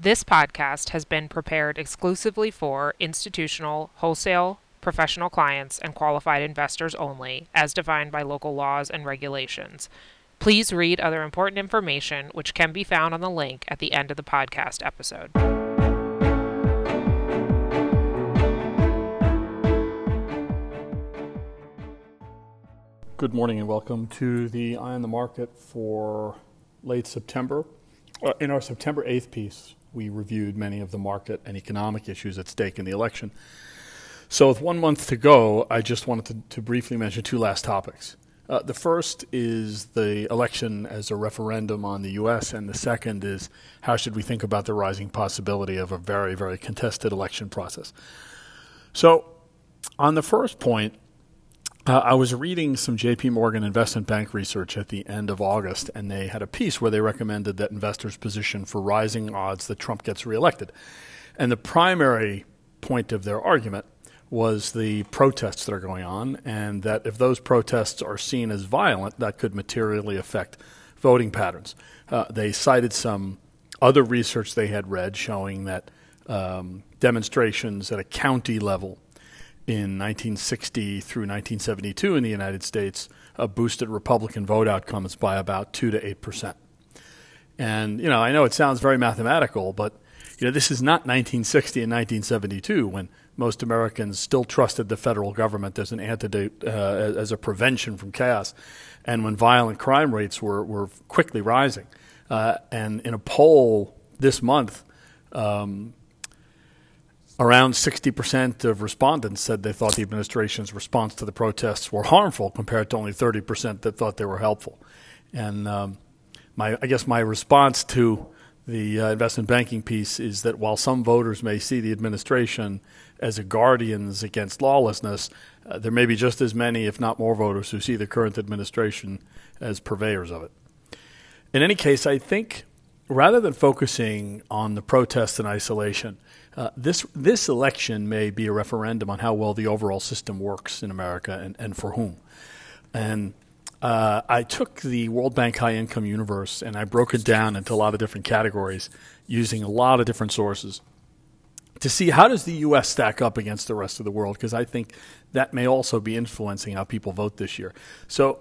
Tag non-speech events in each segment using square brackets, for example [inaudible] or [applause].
This podcast has been prepared exclusively for institutional, wholesale, professional clients, and qualified investors only, as defined by local laws and regulations. Please read other important information, which can be found on the link at the end of the podcast episode. Good morning and welcome to the Eye on the Market for late September. Uh, in our September 8th piece, we reviewed many of the market and economic issues at stake in the election. So, with one month to go, I just wanted to, to briefly mention two last topics. Uh, the first is the election as a referendum on the U.S., and the second is how should we think about the rising possibility of a very, very contested election process. So, on the first point, uh, I was reading some JP Morgan investment bank research at the end of August, and they had a piece where they recommended that investors position for rising odds that Trump gets reelected. And the primary point of their argument was the protests that are going on, and that if those protests are seen as violent, that could materially affect voting patterns. Uh, they cited some other research they had read showing that um, demonstrations at a county level in 1960 through 1972 in the United States uh, boosted Republican vote outcomes by about 2 to 8 percent. And, you know, I know it sounds very mathematical, but, you know, this is not 1960 and 1972 when most Americans still trusted the federal government as an antidote, uh, as a prevention from chaos, and when violent crime rates were, were quickly rising. Uh, and in a poll this month, um, Around 60% of respondents said they thought the administration's response to the protests were harmful compared to only 30% that thought they were helpful. And um, my, I guess my response to the uh, investment banking piece is that while some voters may see the administration as a guardians against lawlessness, uh, there may be just as many, if not more, voters who see the current administration as purveyors of it. In any case, I think rather than focusing on the protests in isolation, uh, this this election may be a referendum on how well the overall system works in America and, and for whom. And uh, I took the World Bank High Income Universe and I broke it down into a lot of different categories using a lot of different sources to see how does the U.S. stack up against the rest of the world because I think that may also be influencing how people vote this year. So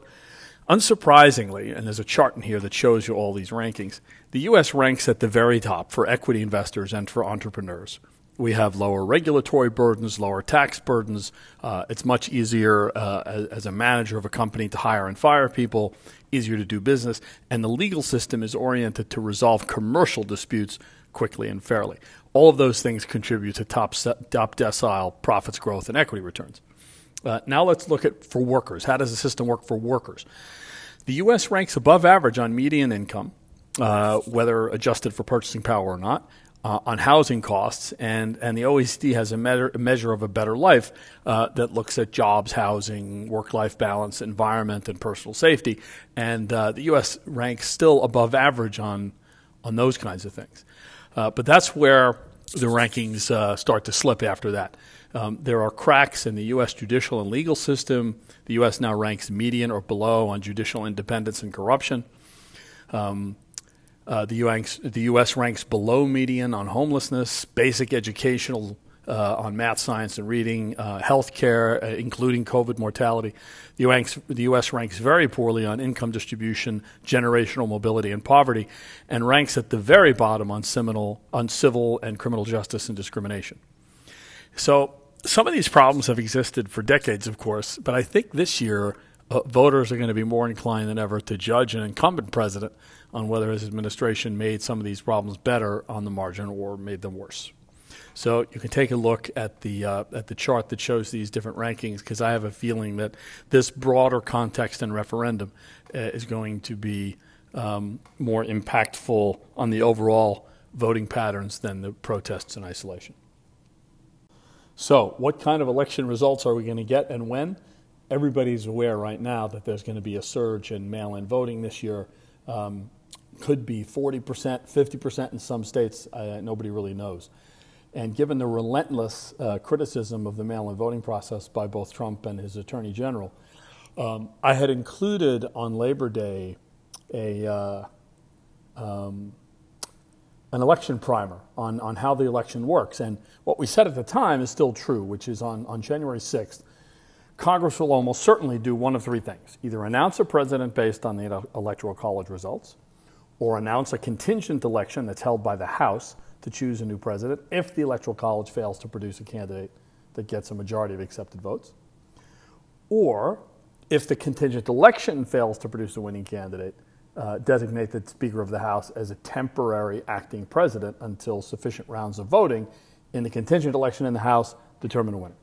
Unsurprisingly, and there's a chart in here that shows you all these rankings, the U.S. ranks at the very top for equity investors and for entrepreneurs. We have lower regulatory burdens, lower tax burdens. Uh, it's much easier uh, as, as, a manager of a company to hire and fire people, easier to do business, and the legal system is oriented to resolve commercial disputes quickly and fairly. All of those things contribute to top, top decile profits growth and equity returns. Uh, now let's look at for workers. How does the system work for workers? The U.S. ranks above average on median income, uh, whether adjusted for purchasing power or not, uh, on housing costs, and, and the OECD has a, measure, a measure of a better life uh, that looks at jobs, housing, work life balance, environment, and personal safety. And uh, the U.S. ranks still above average on, on those kinds of things. Uh, but that's where the rankings uh, start to slip after that. Um, there are cracks in the U.S. judicial and legal system. The U.S. now ranks median or below on judicial independence and corruption. Um, uh, the, US, the, U.S. ranks below median on homelessness, basic educational uh, on math, science, and reading, uh, health care, uh, including COVID mortality. The US, the U.S. ranks very poorly on income distribution, generational mobility, and poverty, and ranks at the very bottom on, seminal, on civil and criminal justice and discrimination. So some of these problems have existed for decades, of course, but I think this year uh, voters are going to be more inclined than ever to judge an incumbent president on whether his administration made some of these problems better on the margin or made them worse. So you can take a look at the uh, at the chart that shows these different rankings because I have a feeling that this broader context and referendum uh, is going to be um, more impactful on the overall voting patterns than the protests in isolation. So, what kind of election results are we going to get and when? Everybody's aware right now that there's going to be a surge in mail in voting this year. Um, could be 40%, 50% in some states. Uh, nobody really knows. And given the relentless uh, criticism of the mail in voting process by both Trump and his attorney general, um, I had included on Labor Day a, uh, um, an election primer on, on how the election works. And what we said at the time is still true, which is on, on January 6th, Congress will almost certainly do one of three things either announce a president based on the Electoral College results, or announce a contingent election that's held by the House to choose a new president if the Electoral College fails to produce a candidate that gets a majority of accepted votes, or if the contingent election fails to produce a winning candidate, uh, designate the Speaker of the House as a temporary acting president until sufficient rounds of voting in the contingent election in the House determine a winner.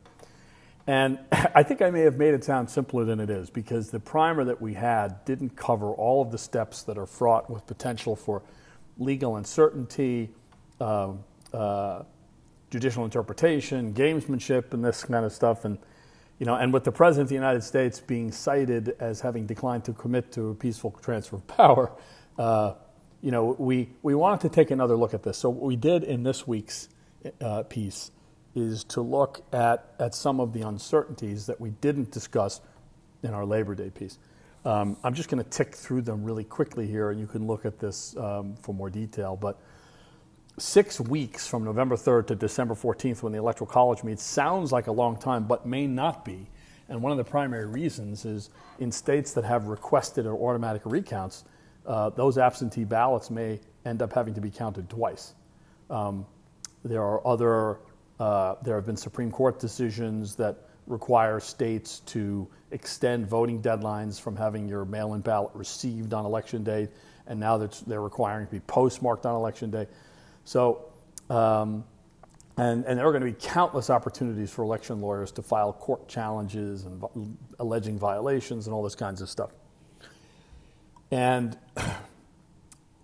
And [laughs] I think I may have made it sound simpler than it is because the primer that we had didn't cover all of the steps that are fraught with potential for legal uncertainty, uh, uh, judicial interpretation, gamesmanship, and this kind of stuff. And you know, and with the president of the United States being cited as having declined to commit to a peaceful transfer of [laughs] power, uh, you know, we, we wanted to take another look at this. So what we did in this week's uh, piece is to look at, at some of the uncertainties that we didn't discuss in our Labor Day piece. Um, I'm just going to tick through them really quickly here, and you can look at this um, for more detail. But six weeks from November 3rd to December 14th, when the Electoral College meets, sounds like a long time, but may not be. And one of the primary reasons is in states that have requested or automatic recounts, uh, those absentee ballots may end up having to be counted twice. Um, there are other, uh, there have been Supreme Court decisions that require states to extend voting deadlines from having your mail in ballot received on election day, and now that they're requiring to be postmarked on election day. So, um, and, and there are going to be countless opportunities for election lawyers to file court challenges and alleging violations and all this kinds of stuff. And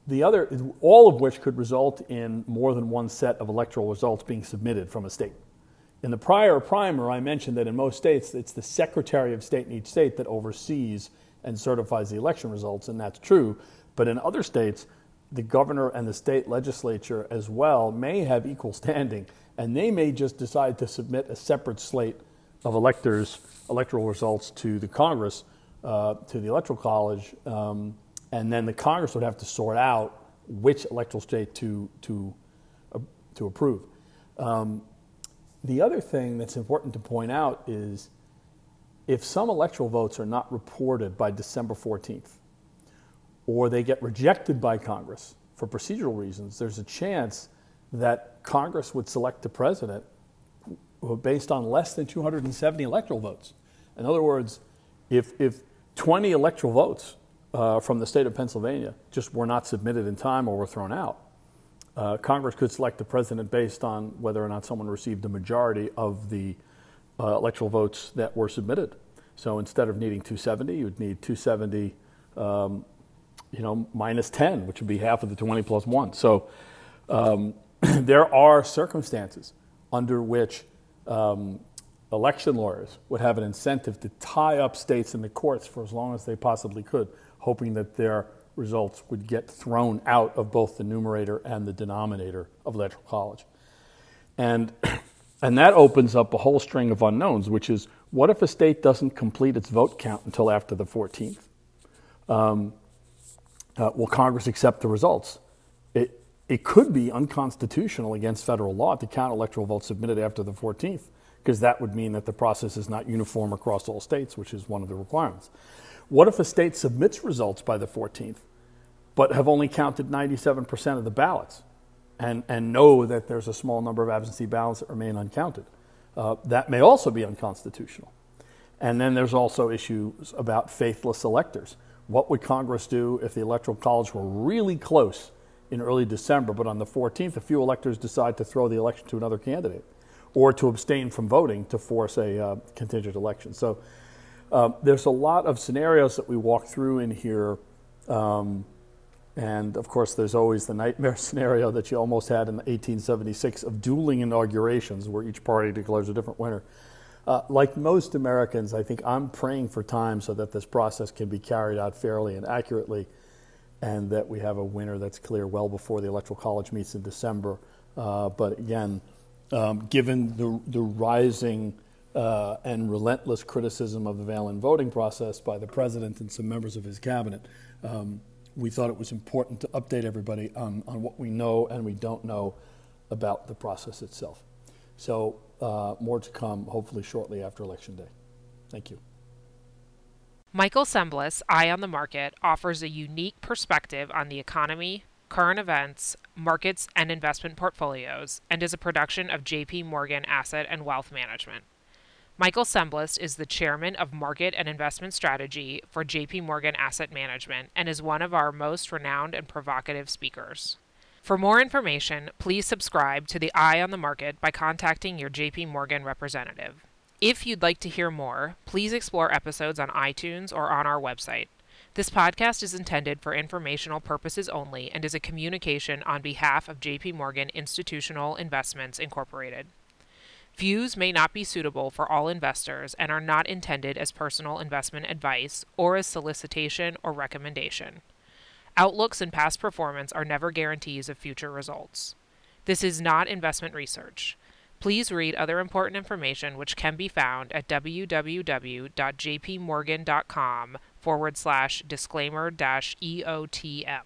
the other, all of which could result in more than one set of electoral results being submitted from a state. In the prior primer, I mentioned that in most states, it's the Secretary of State in each state that oversees and certifies the election results, and that's true. But in other states, the governor and the state legislature as well may have equal standing, and they may just decide to submit a separate slate of electors, electoral results to the Congress, uh, to the Electoral College, um, and then the Congress would have to sort out which electoral state to to uh, to approve. Um, the other thing that's important to point out is if some electoral votes are not reported by December 14th, or they get rejected by Congress for procedural reasons, there's a chance that Congress would select a president based on less than 270 electoral votes. In other words, if, if 20 electoral votes uh, from the state of Pennsylvania just were not submitted in time or were thrown out, uh, Congress could select a president based on whether or not someone received a majority of the uh, electoral votes that were submitted. So instead of needing 270, you'd need 270 um, you know, minus 10, which would be half of the 20 plus 1. So um, [clears throat] there are circumstances under which um, election lawyers would have an incentive to tie up states in the courts for as long as they possibly could, hoping that their results would get thrown out of both the numerator and the denominator of electoral college. And, [clears throat] and that opens up a whole string of unknowns, which is what if a state doesn't complete its vote count until after the 14th? Um, uh, will Congress accept the results? It, it could be unconstitutional against federal law to count electoral votes submitted after the 14th, because that would mean that the process is not uniform across all states, which is one of the requirements. What if a state submits results by the 14th, but have only counted 97% of the ballots and, and know that there's a small number of absentee ballots that remain uncounted? Uh, that may also be unconstitutional. And then there's also issues about faithless electors. What would Congress do if the Electoral College were really close in early December, but on the 14th, a few electors decide to throw the election to another candidate or to abstain from voting to force a uh, contingent election? So um, there's a lot of scenarios that we walk through in here. Um, and of course, there's always the nightmare [laughs] scenario that you almost had in 1876 of dueling inaugurations where each party declares a different winner. Uh, like most Americans, I think I'm praying for time so that this process can be carried out fairly and accurately, and that we have a winner that's clear well before the Electoral College meets in December. Uh, but again, um, given the, the rising uh, and relentless criticism of the mail in voting process by the president and some members of his cabinet, um, we thought it was important to update everybody on, on what we know and we don't know about the process itself. So, uh, more to come, hopefully, shortly after Election Day. Thank you. Michael Cembalest, Eye on the Market, offers a unique perspective on the economy, current events, markets, and investment portfolios, and is a production of JP Morgan Asset and Wealth Management. Michael Cembalest is the chairman of market and investment strategy for JP Morgan Asset Management and is one of our most renowned and provocative speakers. For more information, please subscribe to the Eye on the Market by contacting your JP Morgan representative. If you'd like to hear more, please explore episodes on iTunes or on our website. This podcast is intended for informational purposes only and is a communication on behalf of JP Morgan Institutional Investments Incorporated. Views may not be suitable for all investors and are not intended as personal investment advice or as solicitation or recommendation. Outlooks and past performance are never guarantees of future results. This is not investment research. Please read other important information which can be found at www.jpmorgan.com forward slash disclaimer EOTM.